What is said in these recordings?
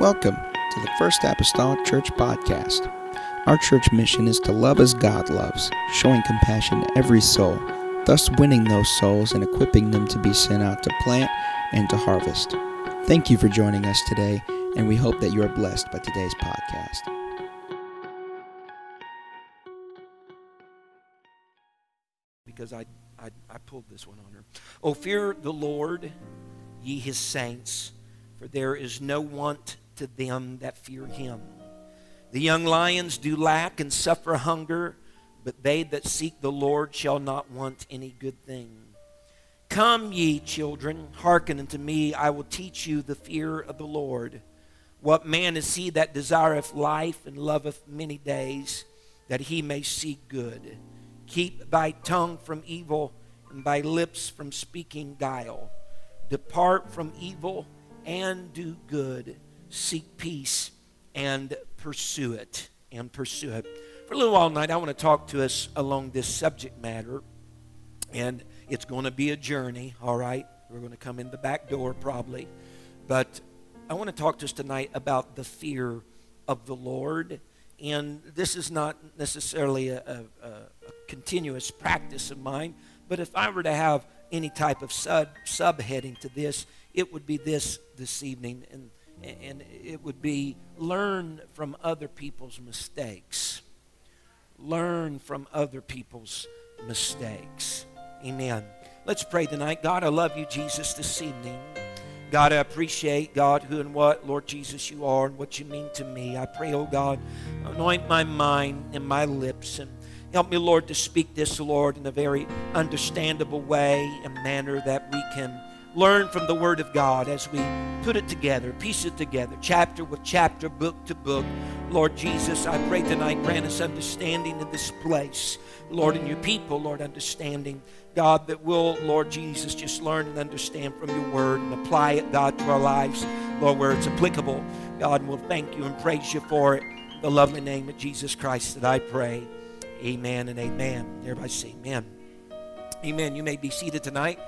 Welcome to the First Apostolic Church Podcast. Our church mission is to love as God loves, showing compassion to every soul, thus winning those souls and equipping them to be sent out to plant and to harvest. Thank you for joining us today, and we hope that you are blessed by today's podcast. Because I, I, I pulled this one on her. Oh, fear the Lord, ye his saints, for there is no want to them that fear him. The young lions do lack and suffer hunger, but they that seek the Lord shall not want any good thing. Come, ye children, hearken unto me, I will teach you the fear of the Lord. What man is he that desireth life and loveth many days, that he may see good? Keep thy tongue from evil and thy lips from speaking guile. Depart from evil and do good. Seek peace and pursue it. And pursue it. For a little while tonight, I want to talk to us along this subject matter. And it's going to be a journey, all right? We're going to come in the back door probably. But I want to talk to us tonight about the fear of the Lord. And this is not necessarily a, a, a continuous practice of mine, but if I were to have any type of sub subheading to this, it would be this this evening, and and it would be learn from other people's mistakes. Learn from other people's mistakes. Amen. Let's pray tonight. God, I love you, Jesus, this evening. God, I appreciate, God, who and what, Lord Jesus, you are and what you mean to me. I pray, oh God, anoint my mind and my lips and help me, Lord, to speak this, Lord, in a very understandable way and manner that we can learn from the Word of God as we put it together, piece it together, chapter with chapter, book to book. Lord Jesus, I pray tonight, grant us understanding in this place. Lord, and your people, Lord, understanding. God, that will, Lord Jesus, just learn and understand from your word and apply it, God, to our lives, Lord, where it's applicable. God, we'll thank you and praise you for it. In the lovely name of Jesus Christ that I pray. Amen and amen. Everybody say amen. Amen. You may be seated tonight.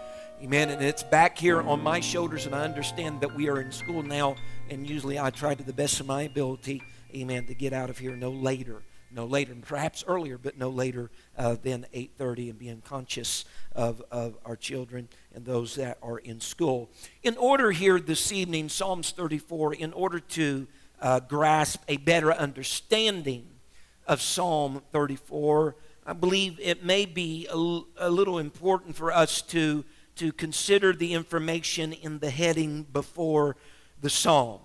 Amen. And it's back here on my shoulders, and I understand that we are in school now, and usually I try to the best of my ability, amen, to get out of here no later no later, perhaps earlier, but no later uh, than 8:30, and being conscious of, of our children and those that are in school. In order here this evening, Psalms 34, in order to uh, grasp a better understanding of Psalm 34, I believe it may be a, a little important for us to to consider the information in the heading before the psalm.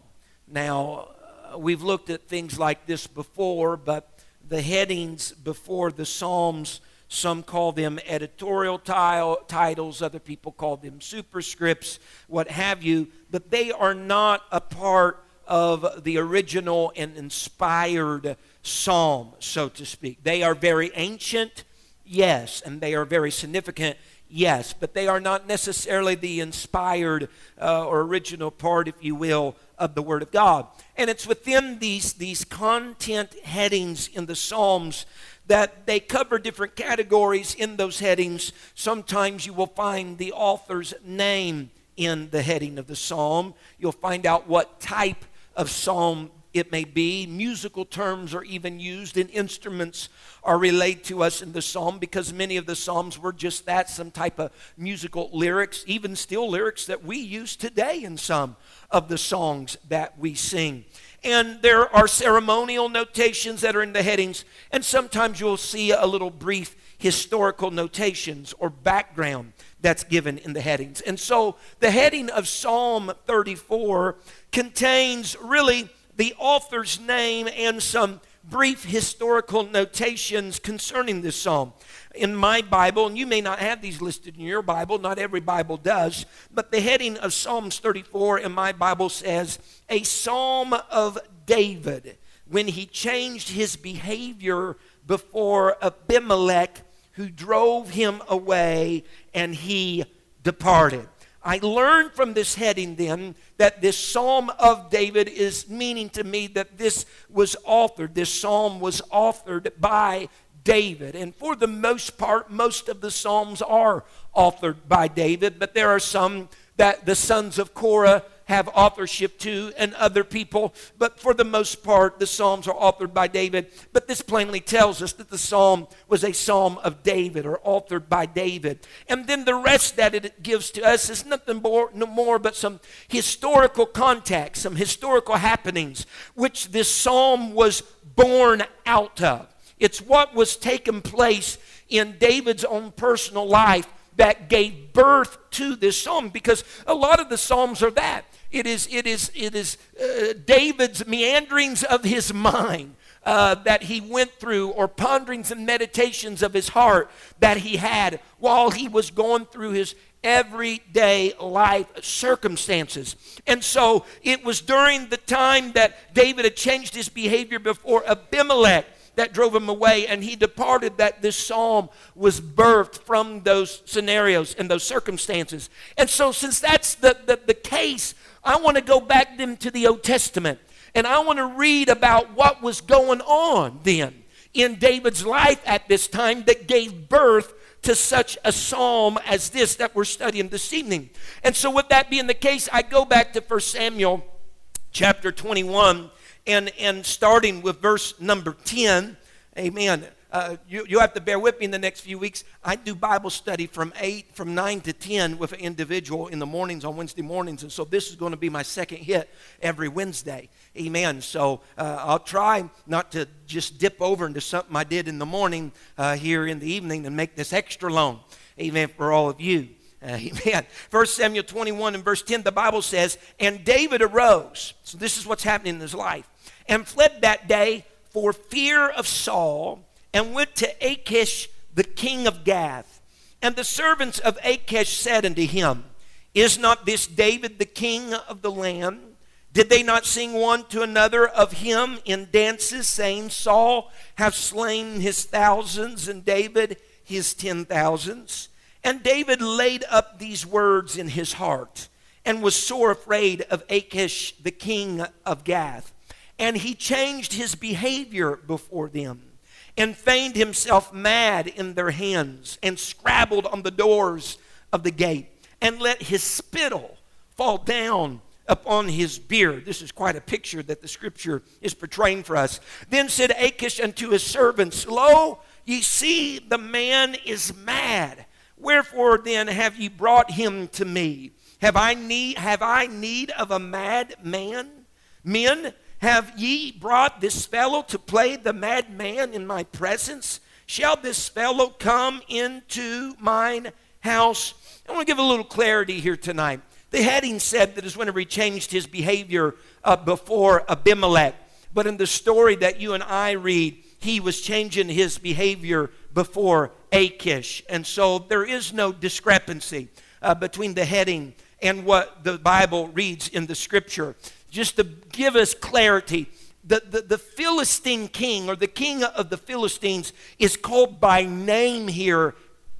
Now, uh, we've looked at things like this before, but the headings before the Psalms. Some call them editorial titles, other people call them superscripts, what have you, but they are not a part of the original and inspired psalm, so to speak. They are very ancient, yes, and they are very significant, yes, but they are not necessarily the inspired uh, or original part, if you will, of the Word of God. And it's within these, these content headings in the Psalms that they cover different categories in those headings. Sometimes you will find the author's name in the heading of the psalm. You'll find out what type of psalm it may be. Musical terms are even used, and instruments are relayed to us in the psalm because many of the psalms were just that some type of musical lyrics, even still lyrics that we use today in some of the songs that we sing. And there are ceremonial notations that are in the headings, and sometimes you'll see a little brief historical notations or background that's given in the headings. And so the heading of Psalm 34 contains really the author's name and some brief historical notations concerning this psalm. In my Bible, and you may not have these listed in your Bible, not every Bible does, but the heading of Psalms 34 in my Bible says, A Psalm of David when he changed his behavior before Abimelech, who drove him away, and he departed. I learned from this heading then that this Psalm of David is meaning to me that this was authored, this psalm was authored by David. And for the most part, most of the Psalms are authored by David, but there are some that the sons of Korah have authorship to, and other people, but for the most part, the Psalms are authored by David. But this plainly tells us that the Psalm was a Psalm of David or authored by David. And then the rest that it gives to us is nothing more, no more but some historical context, some historical happenings, which this Psalm was born out of. It's what was taking place in David's own personal life that gave birth to this psalm because a lot of the psalms are that it is it is it is uh, david's meanderings of his mind uh, that he went through or ponderings and meditations of his heart that he had while he was going through his everyday life circumstances. And so it was during the time that David had changed his behavior before Abimelech that drove him away, and he departed, that this psalm was birthed from those scenarios and those circumstances. And so, since that's the, the, the case, I want to go back then to the Old Testament, and I want to read about what was going on then in David's life at this time that gave birth to such a psalm as this that we're studying this evening. And so, with that being the case, I go back to 1 Samuel chapter 21 and, and starting with verse number 10, amen. Uh, you, you have to bear with me in the next few weeks. I do Bible study from 8, from 9 to 10 with an individual in the mornings on Wednesday mornings. And so this is going to be my second hit every Wednesday. Amen. So uh, I'll try not to just dip over into something I did in the morning uh, here in the evening and make this extra long. Amen. For all of you. Amen. First Samuel 21 and verse 10, the Bible says, And David arose. So this is what's happening in his life and fled that day for fear of Saul, and went to Achish, the king of Gath. And the servants of Achish said unto him, Is not this David the king of the land? Did they not sing one to another of him in dances, saying, Saul hath slain his thousands, and David his ten thousands? And David laid up these words in his heart, and was sore afraid of Achish the king of Gath and he changed his behavior before them and feigned himself mad in their hands and scrabbled on the doors of the gate and let his spittle fall down upon his beard. This is quite a picture that the scripture is portraying for us. Then said Achish unto his servants, Lo, ye see the man is mad. Wherefore then have ye brought him to me? Have I need, have I need of a mad man? Men, have ye brought this fellow to play the madman in my presence? Shall this fellow come into mine house? I want to give a little clarity here tonight. The heading said that is whenever he changed his behavior uh, before Abimelech. But in the story that you and I read, he was changing his behavior before Achish. And so there is no discrepancy uh, between the heading and what the Bible reads in the scripture just to give us clarity. The, the, the, Philistine king, or the king of the Philistines, is called by name here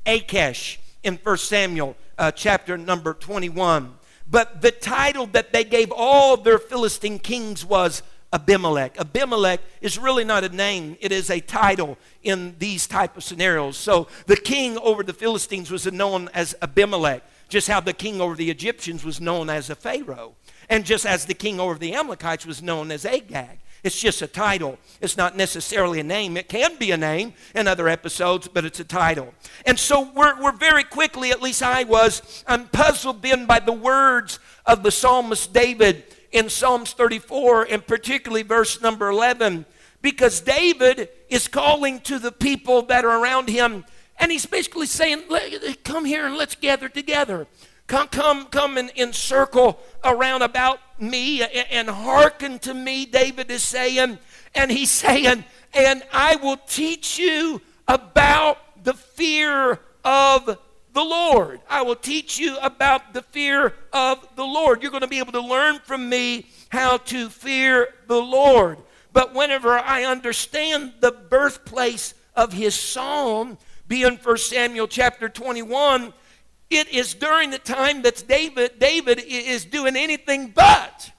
Achish in 1 Samuel uh, chapter number 21. But the title that they gave all their Philistine kings was Abimelech. Abimelech is really not a name, it is a title in these type of scenarios. So the king over the Philistines was known as Abimelech, just how the king over the Egyptians was known as a Pharaoh. And just as the king over the Amalekites was known as Agag. It's just a title. It's not necessarily a name. It can be a name in other episodes, but it's a title. And so we're, we're very quickly, at least I was, I'm puzzled then by the words of the psalmist David in Psalms 34, and particularly verse number 11, because David is calling to the people that are around him, and he's basically saying, Come here and let's gather together. Come, come, come and encircle around about me and hearken to me, David is saying. And he's saying, and I will teach you about the fear of the Lord. I will teach you about the fear of the Lord. You're going to be able to learn from me how to fear the Lord. But whenever I understand the birthplace of his psalm, being 1 Samuel chapter 21, it is during the time that David, David is doing anything but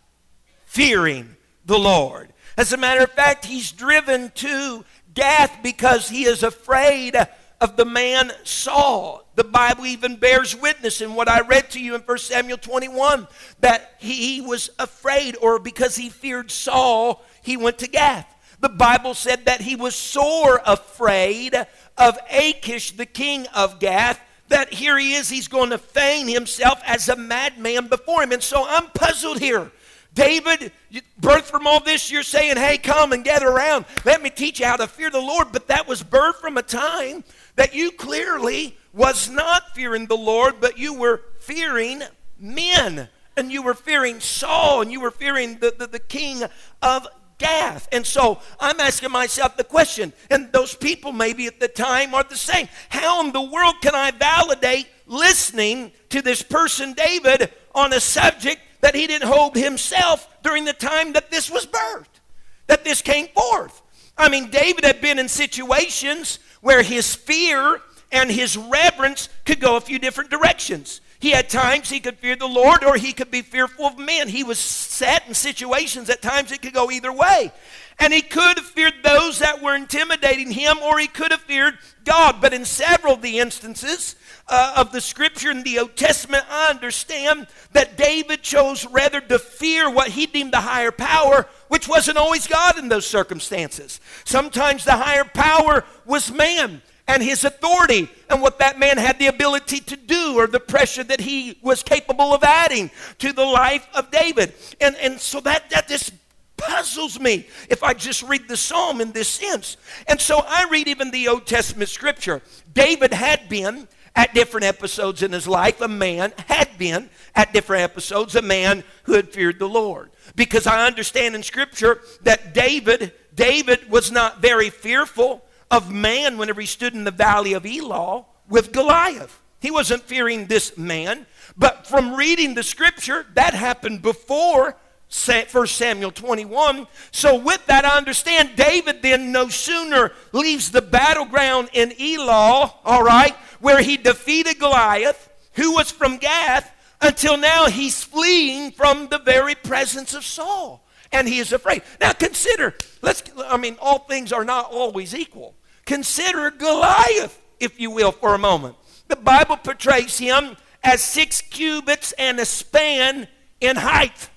fearing the Lord. As a matter of fact, he's driven to Gath because he is afraid of the man Saul. The Bible even bears witness in what I read to you in 1 Samuel 21 that he was afraid, or because he feared Saul, he went to Gath. The Bible said that he was sore afraid of Achish, the king of Gath, that here he is, he's going to feign himself as a madman before him. And so I'm puzzled here. David, birth from all this, you're saying, hey, come and gather around. Let me teach you how to fear the Lord. But that was birth from a time that you clearly was not fearing the Lord, but you were fearing men. And you were fearing Saul, and you were fearing the, the, the king of Gath. And so I'm asking myself the question, and those people maybe at the time are the same. How in the world can I validate listening to this person, David, on a subject that he didn't hold himself during the time that this was birthed, that this came forth? I mean, David had been in situations where his fear and his reverence could go a few different directions. He had times he could fear the Lord or he could be fearful of men. He was set in situations at times it could go either way. And he could have feared those that were intimidating him or he could have feared God. But in several of the instances uh, of the scripture in the Old Testament, I understand that David chose rather to fear what he deemed the higher power, which wasn't always God in those circumstances. Sometimes the higher power was man and his authority and what that man had the ability to do or the pressure that he was capable of adding to the life of David. And, and so that, that just puzzles me if I just read the psalm in this sense. And so I read even the Old Testament scripture. David had been at different episodes in his life a man, had been at different episodes a man who had feared the Lord. Because I understand in scripture that David, David was not very fearful of man whenever he stood in the valley of Elah with Goliath. He wasn't fearing this man, but from reading the scripture, that happened before 1 Samuel 21. So, with that, I understand David then no sooner leaves the battleground in Elah, all right, where he defeated Goliath, who was from Gath, until now he's fleeing from the very presence of Saul. And he is afraid. Now, consider, let's, I mean, all things are not always equal. Consider Goliath, if you will, for a moment. The Bible portrays him as six cubits and a span in height.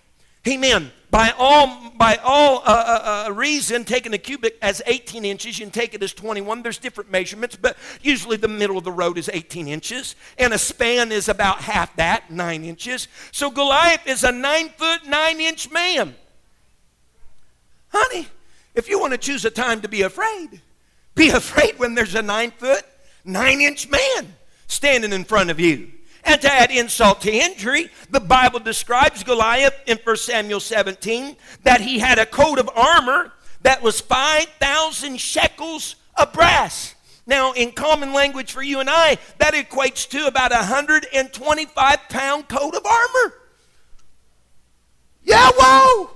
Amen. By all, by all uh, uh, uh, reason, taking a cubit as 18 inches, you can take it as 21. There's different measurements, but usually the middle of the road is 18 inches, and a span is about half that, 9 inches. So Goliath is a 9 foot, 9 inch man. Honey, if you want to choose a time to be afraid, be afraid when there's a nine foot, nine inch man standing in front of you. And to add insult to injury, the Bible describes Goliath in 1 Samuel 17 that he had a coat of armor that was 5,000 shekels of brass. Now, in common language for you and I, that equates to about a 125 pound coat of armor. Yeah, whoa!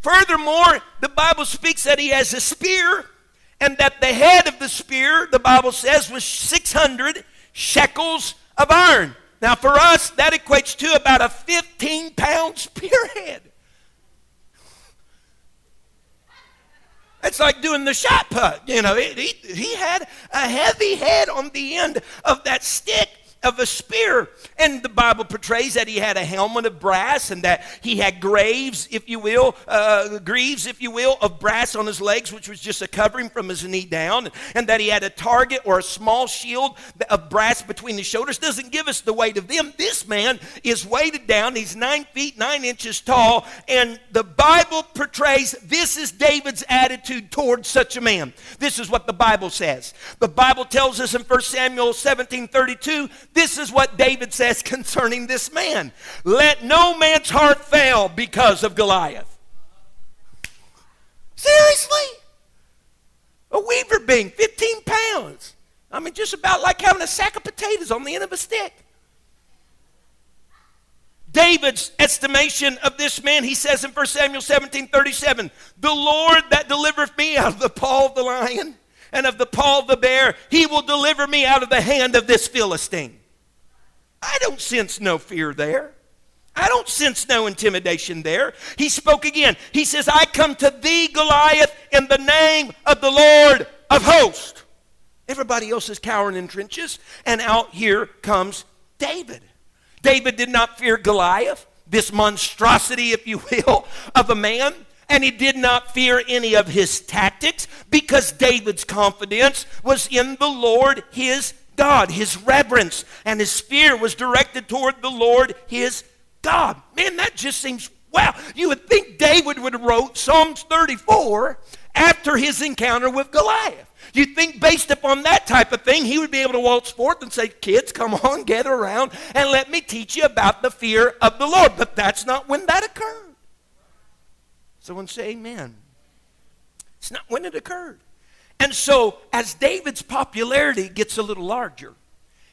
Furthermore, the Bible speaks that he has a spear and that the head of the spear, the Bible says, was 600 shekels of iron. Now, for us, that equates to about a 15 pound spearhead. It's like doing the shot put. You know, he, he had a heavy head on the end of that stick of a spear. And the Bible portrays that he had a helmet of brass and that he had graves, if you will, uh, greaves, if you will, of brass on his legs, which was just a covering from his knee down, and that he had a target or a small shield of brass between his shoulders. Doesn't give us the weight of them. This man is weighted down. He's nine feet, nine inches tall, and the Bible portrays this is David's attitude towards such a man. This is what the Bible says. The Bible tells us in 1 Samuel 17 32 this is what David says concerning this man Let no man's heart fail because of Goliath. Seriously? A weaver being 15 pounds. I mean, just about like having a sack of potatoes on the end of a stick. David's estimation of this man, he says in 1 Samuel 17 37, The Lord that delivereth me out of the paw of the lion and of the paw of the bear, he will deliver me out of the hand of this Philistine. I don't sense no fear there. I don't sense no intimidation there. He spoke again. He says, I come to thee, Goliath, in the name of the Lord of hosts. Everybody else is cowering in trenches. And out here comes David. David did not fear Goliath, this monstrosity, if you will, of a man. And he did not fear any of his tactics because David's confidence was in the Lord his God. His reverence and his fear was directed toward the Lord his God. Man, that just seems wow. You would think David would have wrote Psalms 34 after his encounter with Goliath. You'd think, based upon that type of thing, he would be able to waltz forth and say, Kids, come on, gather around, and let me teach you about the fear of the Lord. But that's not when that occurred. Someone say, Amen. It's not when it occurred. And so, as David's popularity gets a little larger,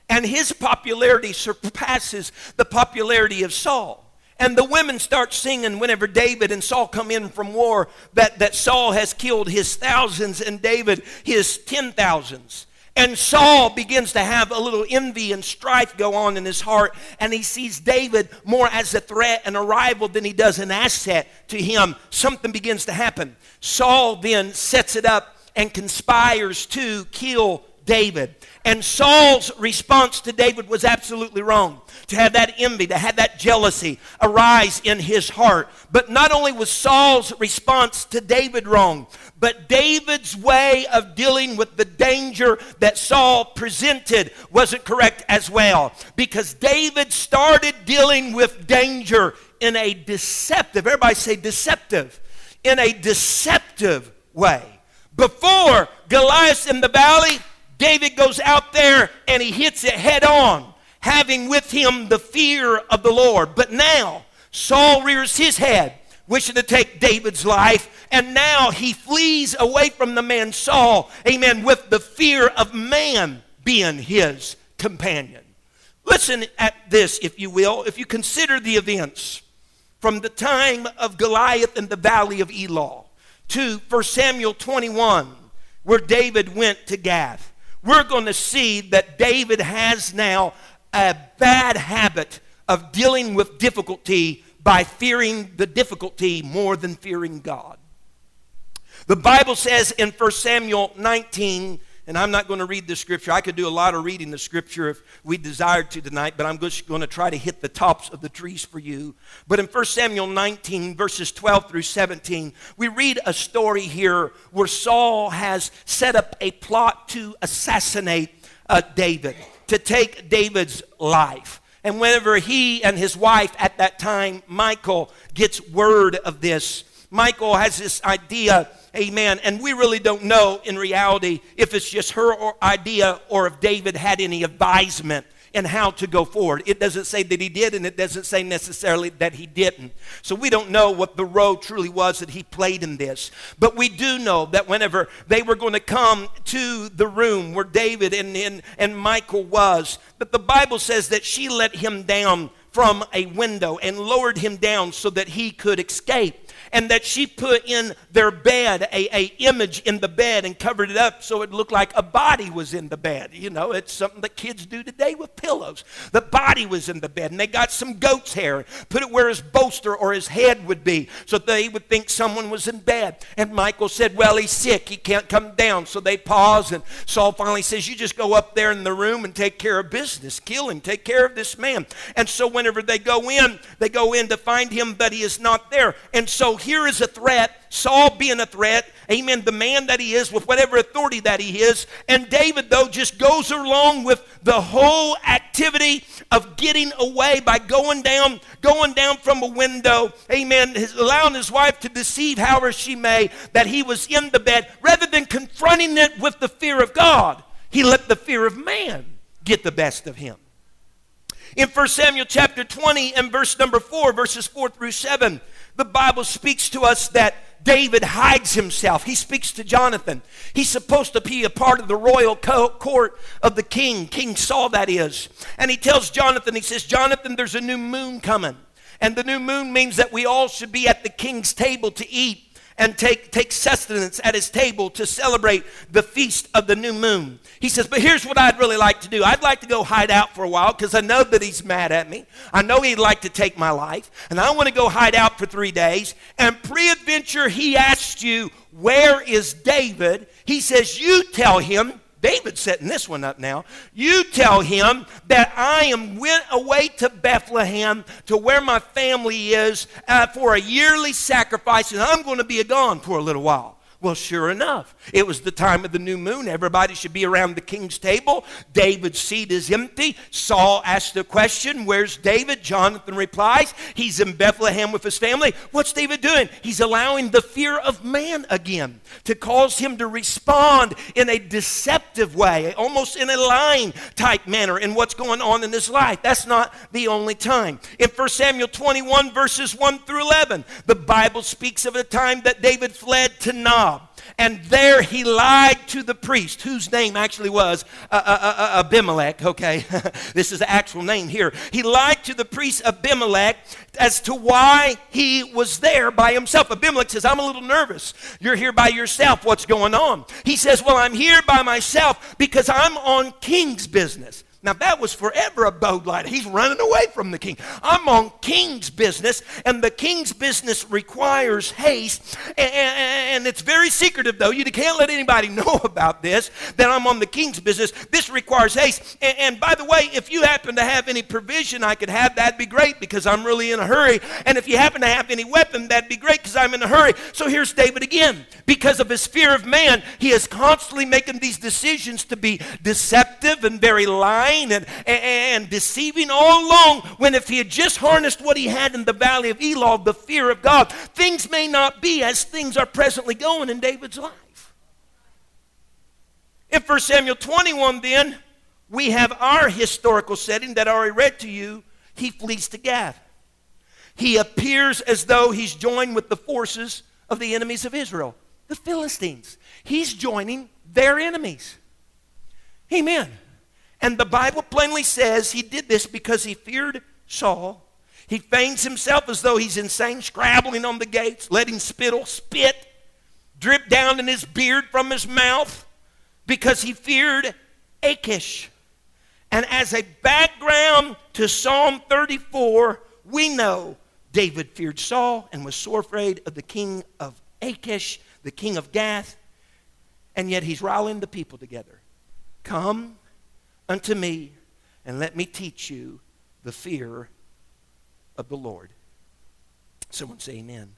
and his popularity surpasses the popularity of Saul, and the women start singing whenever David and Saul come in from war that, that Saul has killed his thousands and David his ten thousands. And Saul begins to have a little envy and strife go on in his heart, and he sees David more as a threat and a rival than he does an asset to him. Something begins to happen. Saul then sets it up and conspires to kill David. And Saul's response to David was absolutely wrong. To have that envy, to have that jealousy arise in his heart. But not only was Saul's response to David wrong, but David's way of dealing with the danger that Saul presented wasn't correct as well. Because David started dealing with danger in a deceptive, everybody say deceptive, in a deceptive way. Before Goliath in the valley, David goes out there and he hits it head on, having with him the fear of the Lord. But now, Saul rears his head, wishing to take David's life, and now he flees away from the man Saul, amen, with the fear of man being his companion. Listen at this, if you will, if you consider the events from the time of Goliath in the valley of Elah to 1 Samuel 21, where David went to Gath we're going to see that David has now a bad habit of dealing with difficulty by fearing the difficulty more than fearing God. The Bible says in 1 Samuel 19, and I'm not going to read the scripture. I could do a lot of reading the scripture if we desired to tonight, but I'm just going to try to hit the tops of the trees for you. But in 1 Samuel 19, verses 12 through 17, we read a story here where Saul has set up a plot to assassinate uh, David, to take David's life. And whenever he and his wife at that time, Michael, gets word of this, Michael has this idea Amen. And we really don't know in reality if it's just her idea or if David had any advisement in how to go forward. It doesn't say that he did, and it doesn't say necessarily that he didn't. So we don't know what the role truly was that he played in this. But we do know that whenever they were going to come to the room where David and, and, and Michal was, that the Bible says that she let him down from a window and lowered him down so that he could escape and that she put in their bed a, a image in the bed and covered it up so it looked like a body was in the bed. You know, it's something that kids do today with pillows. The body was in the bed, and they got some goat's hair, and put it where his bolster or his head would be, so they would think someone was in bed. And Michael said, Well, he's sick, he can't come down. So they pause, and Saul finally says, You just go up there in the room and take care of business, kill him, take care of this man. And so whenever they go in, they go in to find him, but he is not there. And so here is a threat, Saul being a threat, amen, the man that he is with whatever authority that he is. And David, though, just goes along with the whole activity of getting away by going down, going down from a window, amen, his, allowing his wife to deceive however she may that he was in the bed, rather than confronting it with the fear of God. He let the fear of man get the best of him. In 1 Samuel chapter 20 and verse number 4, verses 4 through 7, the Bible speaks to us that David hides himself. He speaks to Jonathan. He's supposed to be a part of the royal court of the king, King Saul, that is. And he tells Jonathan, he says, Jonathan, there's a new moon coming. And the new moon means that we all should be at the king's table to eat and take, take sustenance at his table to celebrate the feast of the new moon. He says, But here's what I'd really like to do. I'd like to go hide out for a while because I know that he's mad at me. I know he'd like to take my life. And I want to go hide out for three days. And pre-adventure, he asks you, Where is David? He says, You tell him David's setting this one up now. You tell him that I am went away to Bethlehem to where my family is uh, for a yearly sacrifice, and I'm going to be gone for a little while. Well, sure enough, it was the time of the new moon. Everybody should be around the king's table. David's seat is empty. Saul asks the question, Where's David? Jonathan replies, He's in Bethlehem with his family. What's David doing? He's allowing the fear of man again to cause him to respond in a deceptive way, almost in a lying type manner in what's going on in his life. That's not the only time. In 1 Samuel 21, verses 1 through 11, the Bible speaks of a time that David fled to Nob and there he lied to the priest, whose name actually was uh, uh, uh, Abimelech. Okay, this is the actual name here. He lied to the priest Abimelech as to why he was there by himself. Abimelech says, I'm a little nervous. You're here by yourself. What's going on? He says, Well, I'm here by myself because I'm on king's business. Now, that was forever a bold lie. He's running away from the king. I'm on king's business, and the king's business requires haste. And, it's very secretive, though. You can't let anybody know about this, that I'm on the king's business. This requires haste. And, by the way, if you happen to have any provision I could have, that'd be great because I'm really in a hurry. And if you happen to have any weapon, that'd be great because I'm in a hurry. So here's David again. Because of his fear of man, he is constantly making these decisions to be deceptive and very lying and, and deceiving all along when if he had just harnessed what he had in the valley of Elah, the fear of God, things may not be as things are presently going in David's life. In 1 Samuel 21, then, we have our historical setting that I already read to you. He flees to Gath. He appears as though he's joined with the forces of the enemies of Israel, the Philistines. He's joining their enemies. Amen. And the Bible plainly says he did this because he feared Saul. He feigns himself as though he's insane, scrabbling on the gates, letting spittle, spit, drip down in his beard from his mouth because he feared Achish. And as a background to Psalm 34, we know David feared Saul and was sore afraid of the king of Achish, the king of Gath, and yet he's rallying the people together. Come unto me, and let me teach you the fear of the Lord. Someone say amen.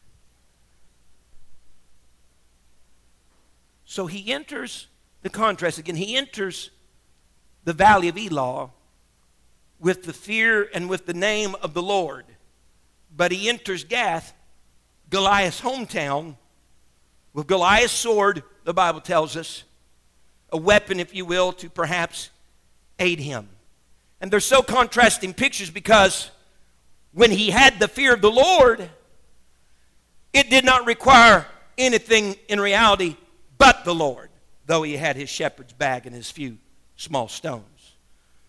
So he enters the contrast again. He enters the valley of Elah with the fear and with the name of the Lord. But he enters Gath, Goliath's hometown, with Goliath's sword, the Bible tells us, a weapon, if you will, to perhaps aid him. And they're so contrasting pictures because when he had the fear of the Lord, it did not require anything in reality but the Lord, though he had his shepherd's bag and his few small stones.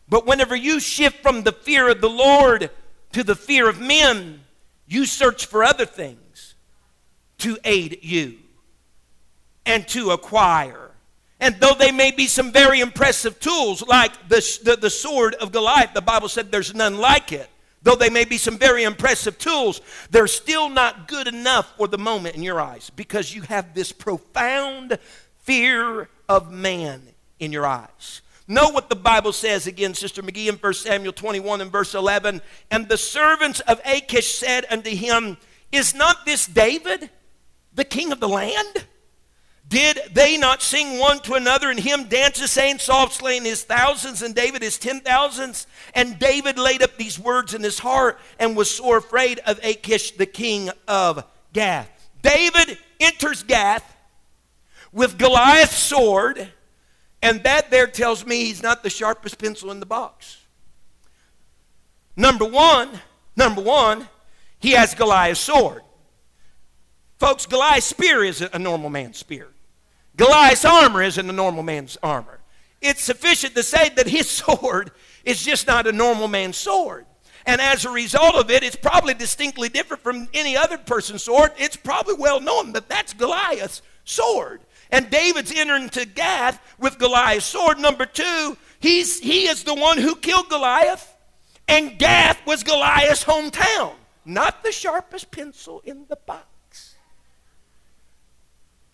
But whenever you shift from the fear of the Lord to the fear of men, you search for other things to aid you and to acquire and though they may be some very impressive tools, like the, the, the, sword of Goliath, the Bible said there's none like it. Though they may be some very impressive tools, they're still not good enough for the moment in your eyes because you have this profound fear of man in your eyes. Know what the Bible says again, Sister McGee, in 1 Samuel 21 and verse 11. And the servants of Achish said unto him, Is not this David, the king of the land? Did they not sing one to another and him dances, saying, Saul slain his thousands and David his ten thousands? And David laid up these words in his heart and was sore afraid of Achish, the king of Gath. David enters Gath with Goliath's sword, and that there tells me he's not the sharpest pencil in the box. Number one, number one, he has Goliath's sword. Folks, Goliath's spear is a normal man's spear. Goliath's armor isn't a normal man's armor. It's sufficient to say that his sword is just not a normal man's sword. And as a result of it, it's probably distinctly different from any other person's sword. It's probably well known that that's Goliath's sword. And David's entering to Gath with Goliath's sword. Number two, he's, he is the one who killed Goliath. And Gath was Goliath's hometown, not the sharpest pencil in the box.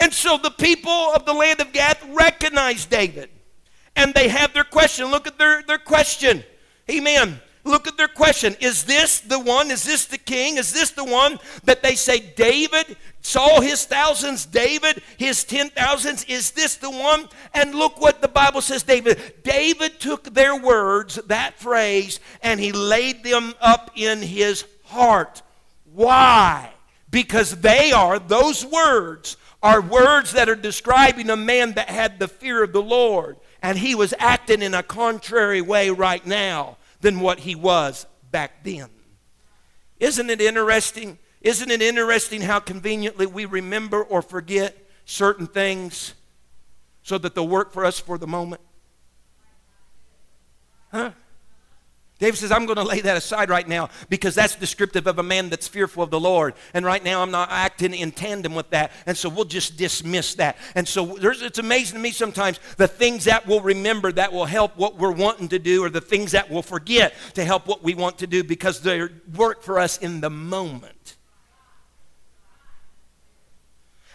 And so the people of the land of Gath recognized David. and they have their question. Look at their, their question. Amen. Look at their question. Is this the one? Is this the king? Is this the one that they say David Saul his thousands, David his ten thousands? Is this the one? And look what the Bible says David. David took their words, that phrase, and he laid them up in his heart. Why? Because they are, those words are words that are describing a man that had the fear of the Lord. And he was acting in a contrary way right now than what he was back then. Isn't it interesting? Isn't it interesting how conveniently we remember or forget certain things so that they'll work for us for the moment? Huh? David says, I'm going to lay that aside right now because that's descriptive of a man that's fearful of the Lord. And right now I'm not acting in tandem with that. And so we'll just dismiss that. And so it's amazing to me sometimes the things that we'll remember that will help what we're wanting to do or the things that we'll forget to help what we want to do because they work for us in the moment.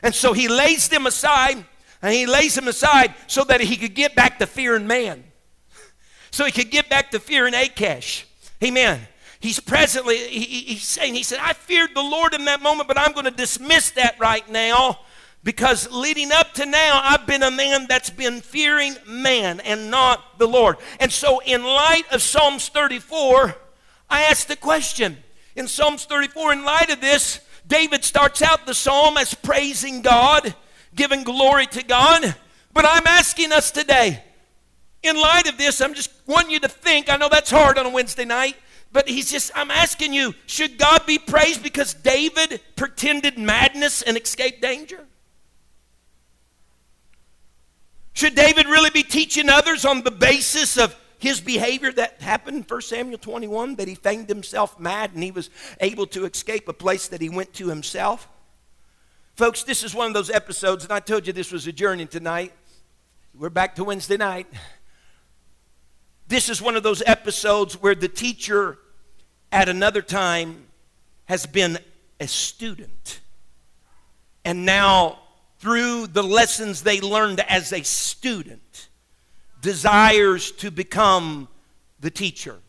And so he lays them aside and he lays them aside so that he could get back to fearing man so he could get back to fearing Achish. Amen. He's presently, he, he's saying, he said, I feared the Lord in that moment, but I'm going to dismiss that right now because leading up to now, I've been a man that's been fearing man and not the Lord. And so, in light of Psalms 34, I asked the question. In Psalms 34, in light of this, David starts out the psalm as praising God, giving glory to God. But I'm asking us today, in light of this, I'm just wanting you to think. I know that's hard on a Wednesday night, but he's just, I'm asking you, should God be praised because David pretended madness and escaped danger? Should David really be teaching others on the basis of his behavior that happened in 1 Samuel 21 that he feigned himself mad and he was able to escape a place that he went to himself? Folks, this is one of those episodes, and I told you this was a journey tonight. We're back to Wednesday night. This is one of those episodes where the teacher at another time has been a student. And now, through the lessons they learned as a student, desires to become the teacher.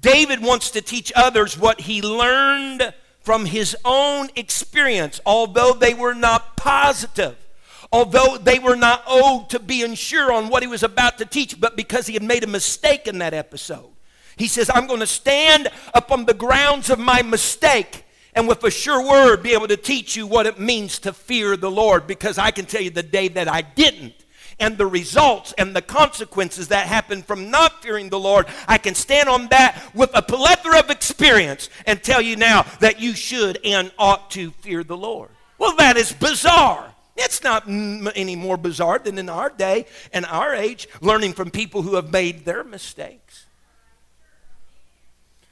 David wants to teach others what he learned from his own experience, although they were not positive although they were not owed to being sure on what he was about to teach, but because he had made a mistake in that episode. He says, I'm going to stand upon the grounds of my mistake and with a sure word be able to teach you what it means to fear the Lord because I can tell you the day that I didn't and the results and the consequences that happen from not fearing the Lord, I can stand on that with a plethora of experience and tell you now that you should and ought to fear the Lord. Well, that is bizarre. It's not any more bizarre than in our day and our age, learning from people who have made their mistakes.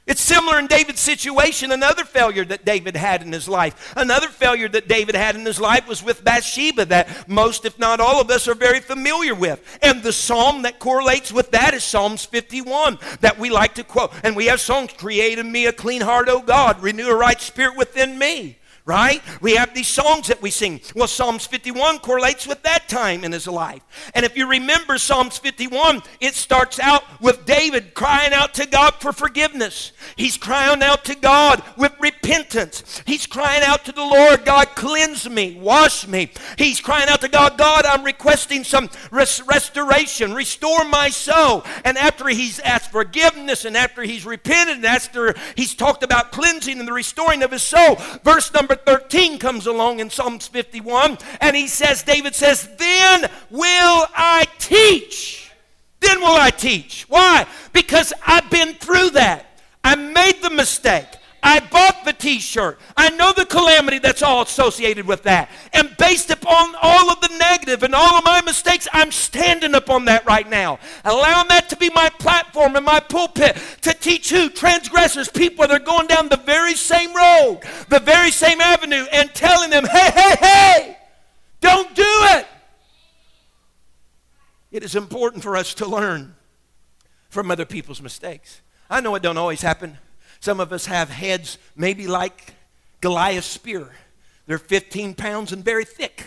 It's similar in David's situation, another failure that David had in his life. Another failure that David had in his life was with Bathsheba, that most, if not all of us, are very familiar with. And the psalm that correlates with that is Psalms 51, that we like to quote. And we have songs, Create in me a clean heart, O God, renew a right spirit within me right? We have these songs that we sing. Well, Psalms 51 correlates with that time in his life. And if you remember Psalms 51, it starts out with David crying out to God for forgiveness. He's crying out to God with repentance. He's crying out to the Lord, God, cleanse me, wash me. He's crying out to God, God, I'm requesting some res- restoration, restore my soul. And after he's asked forgiveness and after he's repented and after he's talked about cleansing and the restoring of his soul, verse number number 13 comes along in Psalms 51, and he says, David says, Then will I teach. Then will I teach. Why? Because I've been through that. I made the mistake. I bought the t shirt. I know the calamity that's all associated with that. And based upon all of the negative and all of my mistakes, I'm standing upon that right now. Allowing that to be my platform and my pulpit to teach who? Transgressors, people that are going down the very same road, the very same avenue, and telling them, hey, hey, hey, don't do it. It is important for us to learn from other people's mistakes. I know it don't always happen. Some of us have heads maybe like Goliath's spear. They're 15 pounds and very thick.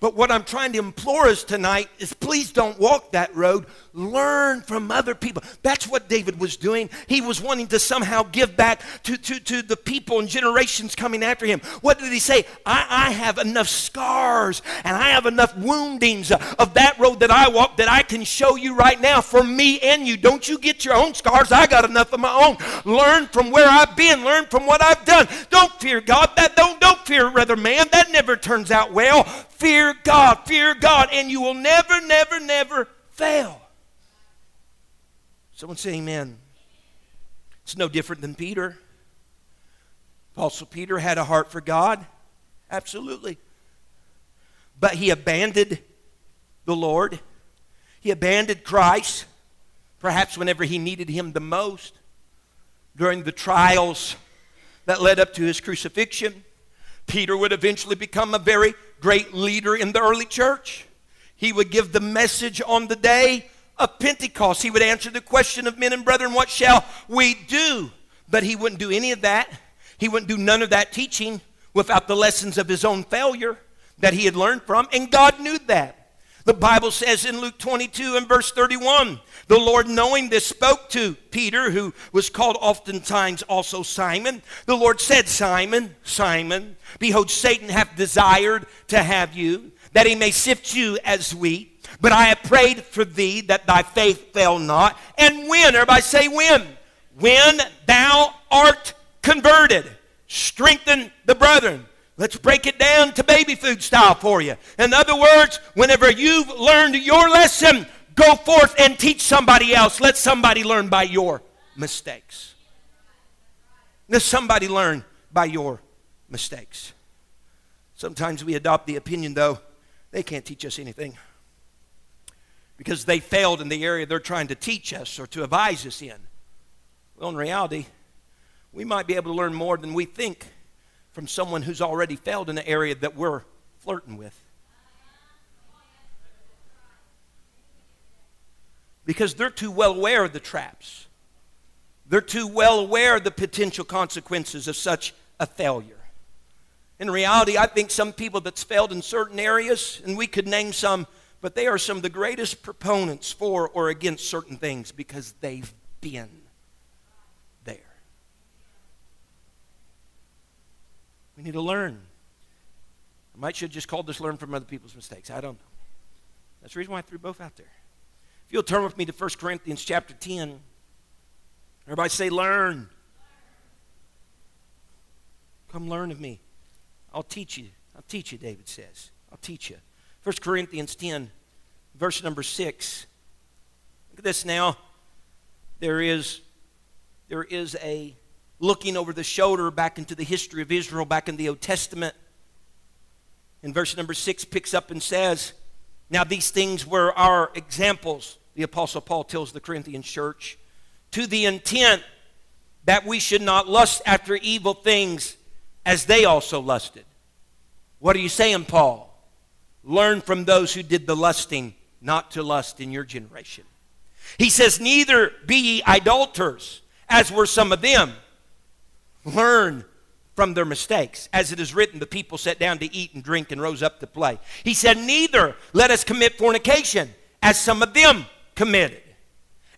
But what I'm trying to implore us tonight is please don't walk that road. Learn from other people. That's what David was doing. He was wanting to somehow give back to, to, to the people and generations coming after him. What did he say? I, I have enough scars and I have enough woundings of that road that I walk that I can show you right now for me and you. Don't you get your own scars. I got enough of my own. Learn from where I've been. Learn from what I've done. Don't fear God. That don't fear rather man. That never turns out well. Fear God, fear God, and you will never, never, never fail. Someone say amen. It's no different than Peter. Apostle Peter had a heart for God. Absolutely. But he abandoned the Lord. He abandoned Christ, perhaps whenever he needed him the most, during the trials that led up to his crucifixion. Peter would eventually become a very great leader in the early church. He would give the message on the day of Pentecost. He would answer the question of men and brethren, what shall we do? But he wouldn't do any of that. He wouldn't do none of that teaching without the lessons of his own failure that he had learned from, and God knew that. The Bible says in Luke 22 and verse 31, the Lord, knowing this, spoke to Peter, who was called oftentimes also Simon. The Lord said, Simon, Simon, behold, Satan hath desired to have you, that he may sift you as wheat. But I have prayed for thee that thy faith fail not. And when, everybody say when, when thou art converted, strengthen the brethren. Let's break it down to baby food style for you. In other words, whenever you've learned your lesson, go forth and teach somebody else. Let somebody learn by your mistakes. Let somebody learn by your mistakes. Sometimes we adopt the opinion, though, they can't teach us anything because they failed in the area they're trying to teach us or to advise us in. Well, in reality, we might be able to learn more than we think from someone who's already failed in the area that we're flirting with. Because they're too well aware of the traps. They're too well aware of the potential consequences of such a failure. In reality, I think some people that's failed in certain areas, and we could name some, but they are some of the greatest proponents for or against certain things because they've been there. We need to learn. I might should just call this learn from other people's mistakes. I don't know. That's the reason why I threw both out there. If you'll turn with me to 1 Corinthians chapter 10, everybody say, learn. Come learn of me. I'll teach you. I'll teach you, David says. I'll teach you. 1 Corinthians 10, verse number 6. Look at this now. There is, there is a looking over the shoulder back into the history of Israel back in the Old Testament. In verse number six, picks up and says, Now these things were our examples, the Apostle Paul tells the Corinthian church, to the intent that we should not lust after evil things as they also lusted. What are you saying, Paul? Learn from those who did the lusting, not to lust in your generation. He says, Neither be ye idolaters, as were some of them learn from their mistakes. As it is written, the people sat down to eat and drink and rose up to play. He said, Neither let us commit fornication, as some of them committed,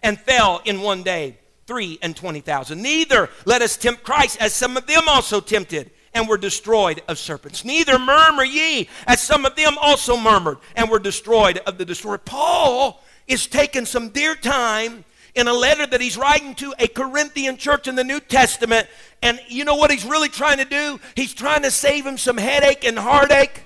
and fell in one day three and twenty thousand. Neither let us tempt Christ, as some of them also tempted and were destroyed of serpents. Neither murmur ye, as some of them also murmured and were destroyed of the destroyer. Paul is taking some dear time in a letter that he's writing to a Corinthian church in the New Testament. And you know what he's really trying to do? He's trying to save him some headache and heartache.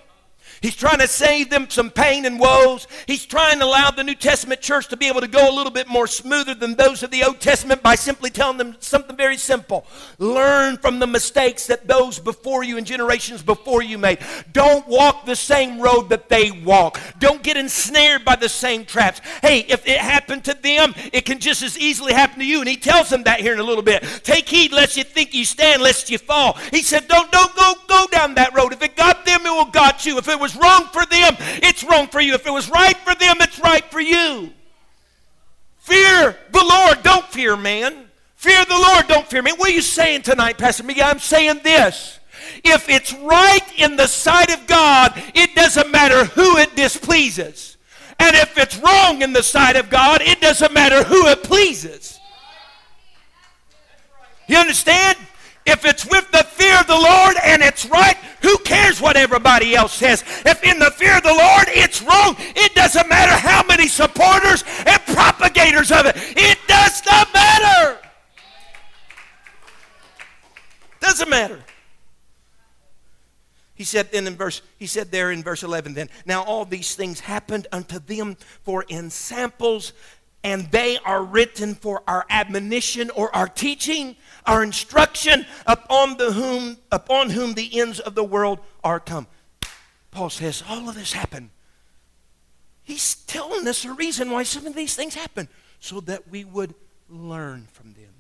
He's trying to save them some pain and woes. He's trying to allow the New Testament church to be able to go a little bit more smoother than those of the Old Testament by simply telling them something very simple. Learn from the mistakes that those before you and generations before you made. Don't walk the same road that they walk. Don't get ensnared by the same traps. Hey, if it happened to them, it can just as easily happen to you. And he tells them that here in a little bit. Take heed lest you think you stand, lest you fall. He said, Don't don't go go down that road. If it got them, it will got you. If it was wrong for them, it's wrong for you. If it was right for them, it's right for you. Fear the Lord, don't fear man. Fear the Lord, don't fear me. What are you saying tonight, Pastor Miguel? I'm saying this. If it's right in the sight of God, it doesn't matter who it displeases. And if it's wrong in the sight of God, it doesn't matter who it pleases. You understand? If it's with the fear of the Lord and it's right, who cares what everybody else says? If in the fear of the Lord it's wrong, it doesn't matter how many supporters and propagators of it. It does not matter. Doesn't matter. He said then in verse, he said there in verse 11 then, now all these things happened unto them for in samples, and they are written for our admonition or our teaching, our instruction upon the whom upon whom the ends of the world are come. Paul says all of this happened. He's telling us a reason why some of these things happen, so that we would learn from them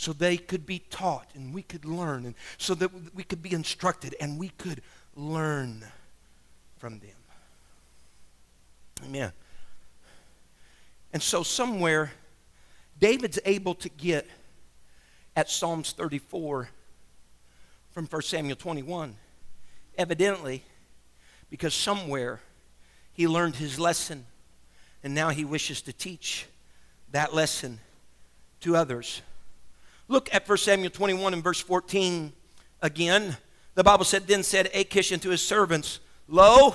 so they could be taught and we could learn and so that we could be instructed and we could learn from them. Amen. And so, somewhere, David's able to get at Psalms 34 from 1 Samuel 21. Evidently, because somewhere he learned his lesson and now he wishes to teach that lesson to others. Look at 1 Samuel 21 and verse 14 again. The Bible said, Then said Achish unto his servants, Lo,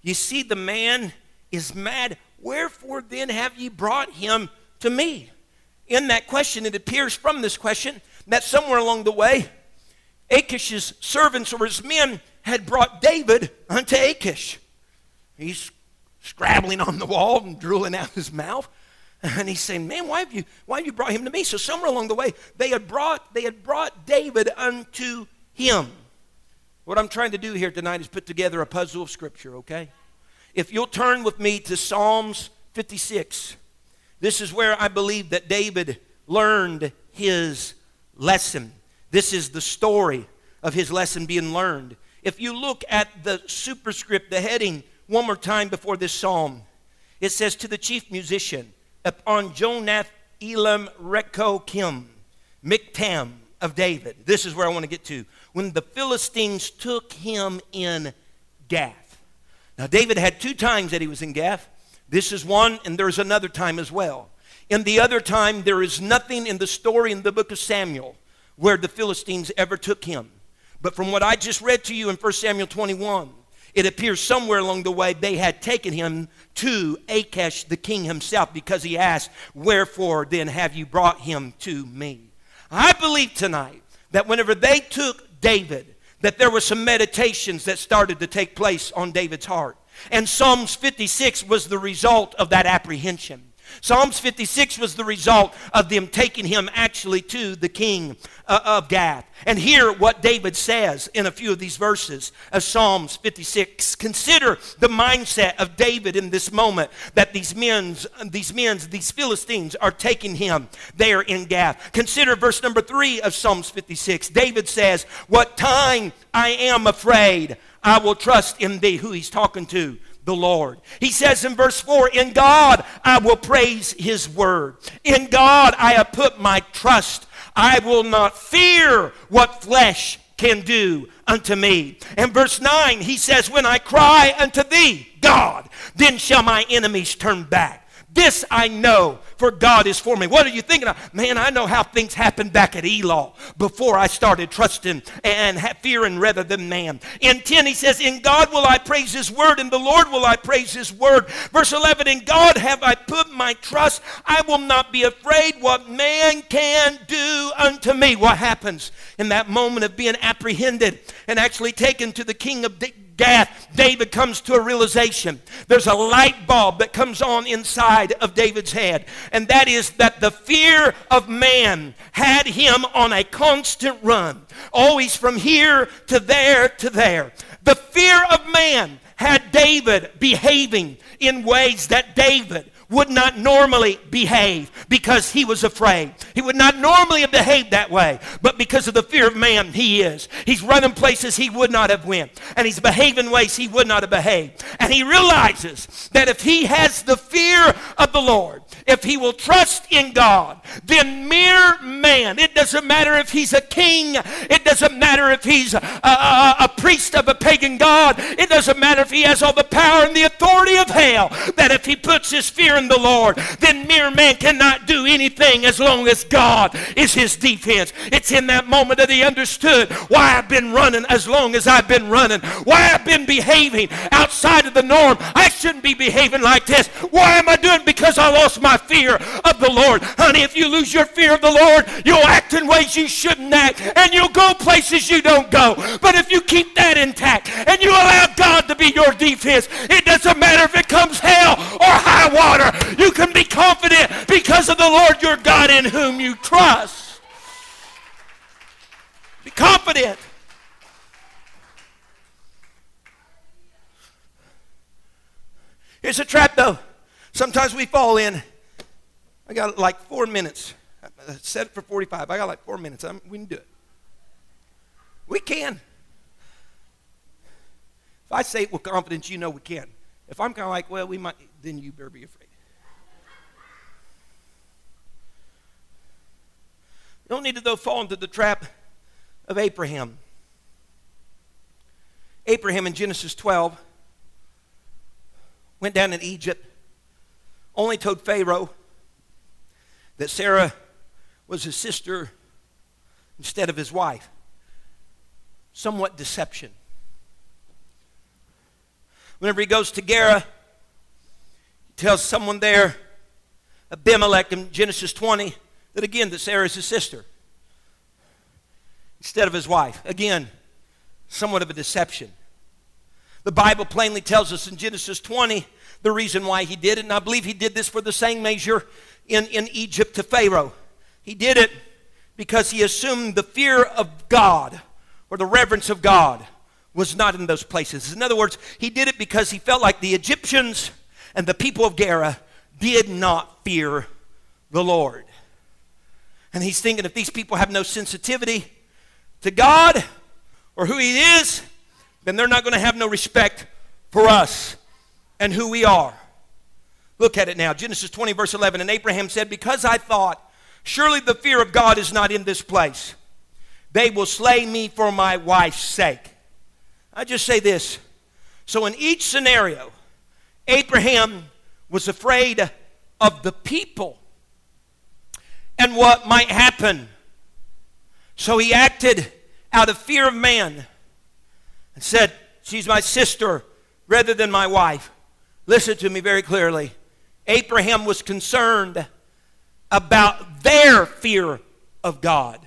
ye see the man is mad. Wherefore then have ye brought him to me? In that question, it appears from this question that somewhere along the way, Achish's servants or his men had brought David unto Achish. He's scrabbling on the wall and drooling out his mouth. And he's saying, Man, why have you why have you brought him to me? So somewhere along the way, they had brought they had brought David unto him. What I'm trying to do here tonight is put together a puzzle of Scripture, okay? If you'll turn with me to Psalms 56, this is where I believe that David learned his lesson. This is the story of his lesson being learned. If you look at the superscript, the heading, one more time before this psalm, it says, To the chief musician, upon Jonath Elam Reko Kim, Miktam of David. This is where I want to get to when the Philistines took him in Gath. Now, David had two times that he was in Gath. This is one, and there's another time as well. In the other time, there is nothing in the story in the book of Samuel where the Philistines ever took him. But from what I just read to you in 1 Samuel 21, it appears somewhere along the way they had taken him to Achish the king himself because he asked, Wherefore then have you brought him to me? I believe tonight that whenever they took David, that there were some meditations that started to take place on David's heart. And Psalms 56 was the result of that apprehension. Psalms 56 was the result of them taking him actually to the king uh, of Gath. And hear what David says in a few of these verses of Psalms 56. Consider the mindset of David in this moment that these men, these men, these Philistines are taking him there in Gath. Consider verse number 3 of Psalms 56. David says, What time I am afraid, I will trust in thee. Who he's talking to? the Lord. He says in verse 4 In God I will praise his word. In God I have put my trust. I will not fear what flesh can do unto me. And verse 9, he says, When I cry unto thee, God, then shall my enemies turn back. This I know, for God is for me. What are you thinking of? Man, I know how things happened back at Elah before I started trusting and fearing rather than man. In 10, he says, In God will I praise his word, and the Lord will I praise his word. Verse 11, In God have I put my trust. I will not be afraid what man can do unto me. What happens in that moment of being apprehended and actually taken to the king of Gath, David comes to a realization. There's a light bulb that comes on inside of David's head, and that is that the fear of man had him on a constant run, oh, always from here to there to there. The fear of man had David behaving in ways that David would not normally behave because he was afraid. He would not normally have behaved that way, but because of the fear of man, he is. He's running places he would not have went, and he's behaving ways he would not have behaved. And he realizes that if he has the fear of the Lord, if he will trust in God, then mere man, it doesn't matter if he's a king, it doesn't matter if he's a, a, a, priest of a pagan god, it doesn't matter if he has all the power and the authority of hell, that if he puts his fear in the Lord, then mere man cannot do anything as long as God is his defense. It's in that moment that he understood why I've been running as long as I've been running, why I've been behaving outside of the norm. I shouldn't be behaving like this. Why am I doing it? Because I lost my fear of the Lord. Honey, if you lose your fear of the Lord, you'll act in ways you shouldn't act, and you'll go places you don't go. But if you keep that intact and you allow God to be your defense, it doesn't matter if it comes hell or high water. You can be confident because of the Lord your God in whom you trust. Be confident. Here's a trap, though. Sometimes we fall in. I got like four minutes. I set it for 45. I got like four minutes. I'm, we can do it. We can. If I say it with confidence, you know we can. If I'm kind of like, well, we might, then you better be afraid. Don't need to, though, fall into the trap of Abraham. Abraham in Genesis 12 went down in Egypt, only told Pharaoh that Sarah was his sister instead of his wife. Somewhat deception. Whenever he goes to Gerar, he tells someone there, Abimelech in Genesis 20, that again, that Sarah is his sister instead of his wife. Again, somewhat of a deception. The Bible plainly tells us in Genesis 20 the reason why he did it, and I believe he did this for the same measure in, in Egypt to Pharaoh. He did it because he assumed the fear of God or the reverence of God was not in those places. In other words, he did it because he felt like the Egyptians and the people of Gerar did not fear the Lord. And he's thinking if these people have no sensitivity to God or who he is, then they're not going to have no respect for us and who we are. Look at it now. Genesis 20, verse 11. And Abraham said, Because I thought, surely the fear of God is not in this place, they will slay me for my wife's sake. I just say this. So, in each scenario, Abraham was afraid of the people and what might happen. So, he acted out of fear of man and said, She's my sister rather than my wife. Listen to me very clearly. Abraham was concerned about their fear of God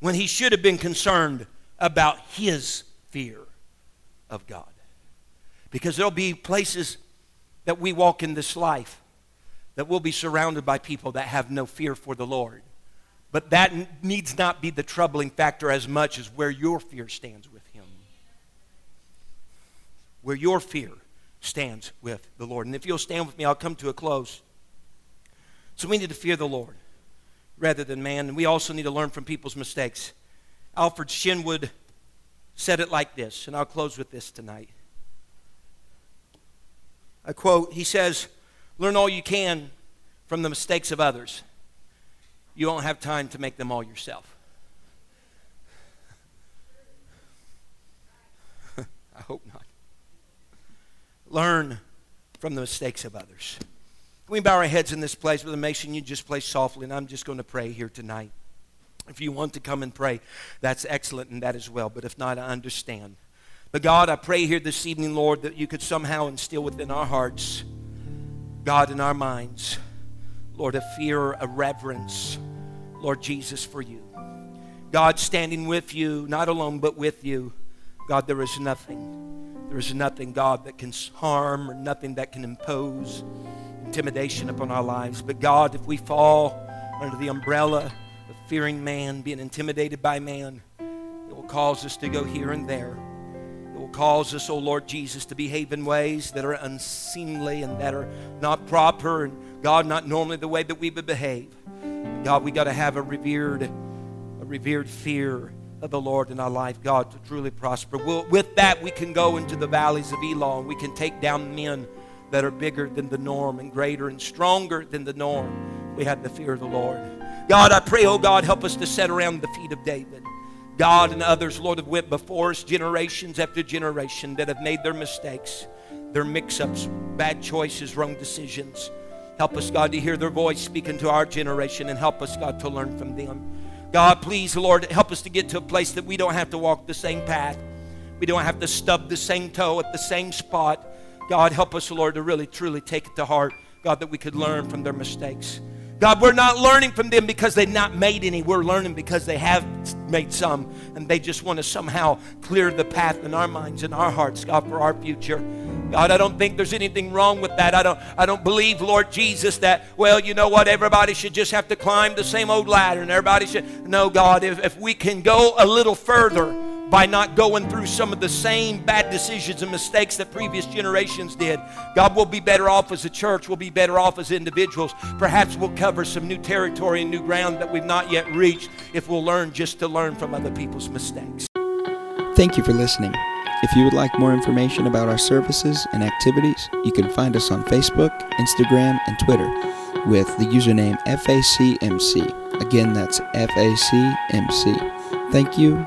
when he should have been concerned about his fear of God. Because there'll be places that we walk in this life that we'll be surrounded by people that have no fear for the Lord. But that needs not be the troubling factor as much as where your fear stands with Him. Where your fear stands with the Lord. And if you'll stand with me, I'll come to a close. So we need to fear the Lord rather than man. And we also need to learn from people's mistakes. Alfred Sheinwold said it like this, and I'll close with this tonight. I quote, he says, Learn all you can from the mistakes of others. You won't have time to make them all yourself. I hope not. Learn from the mistakes of others. Can we bow our heads in this place? with Brother Mason, you just play softly, and I'm just going to pray here tonight. If you want to come and pray, that's excellent, and that as well. But if not, I understand. But God, I pray here this evening, Lord, that you could somehow instill within our hearts, God, in our minds, Lord, a fear, a reverence, Lord Jesus, for you. God, standing with you, not alone, but with you. God, there is nothing, there is nothing, God, that can harm or nothing that can impose intimidation upon our lives. But God, if we fall under the umbrella of fearing man, being intimidated by man, it will cause us to go here and there. Will cause us, O Lord Jesus, to behave in ways that are unseemly and that are not proper and, God, not normally the way that we would behave. God, we got to have a revered, a revered fear of the Lord in our life, God, to truly prosper. We'll, with that, we can go into the valleys of Elah. We can take down men that are bigger than the norm and greater and stronger than the norm. We have the fear of the Lord. God, I pray, oh God, help us to set around the feet of David. God and others, Lord, have went before us generations after generation that have made their mistakes, their mix-ups, bad choices, wrong decisions. Help us, God, to hear their voice speaking to our generation and help us, God, to learn from them. God, please, Lord, help us to get to a place that we don't have to walk the same path. We don't have to stub the same toe at the same spot. God, help us, Lord, to really, truly take it to heart, God, that we could learn from their mistakes. God, we're not learning from them because they've not made any. We're learning because they have made some, and they just want to somehow clear the path in our minds and our hearts, God, for our future. God, I don't think there's anything wrong with that. I don't, I don't believe, Lord Jesus, that, well, you know what, everybody should just have to climb the same old ladder and everybody should. No, God, if, if we can go a little further by not going through some of the same bad decisions and mistakes that previous generations did, God will be better off as a church. We'll be better off as individuals. Perhaps we'll cover some new territory and new ground that we've not yet reached if we'll learn just to learn from other people's mistakes. Thank you for listening. If you would like more information about our services and activities, you can find us on Facebook, Instagram, and Twitter with the username FACMC. Again, that's FACMC. Thank you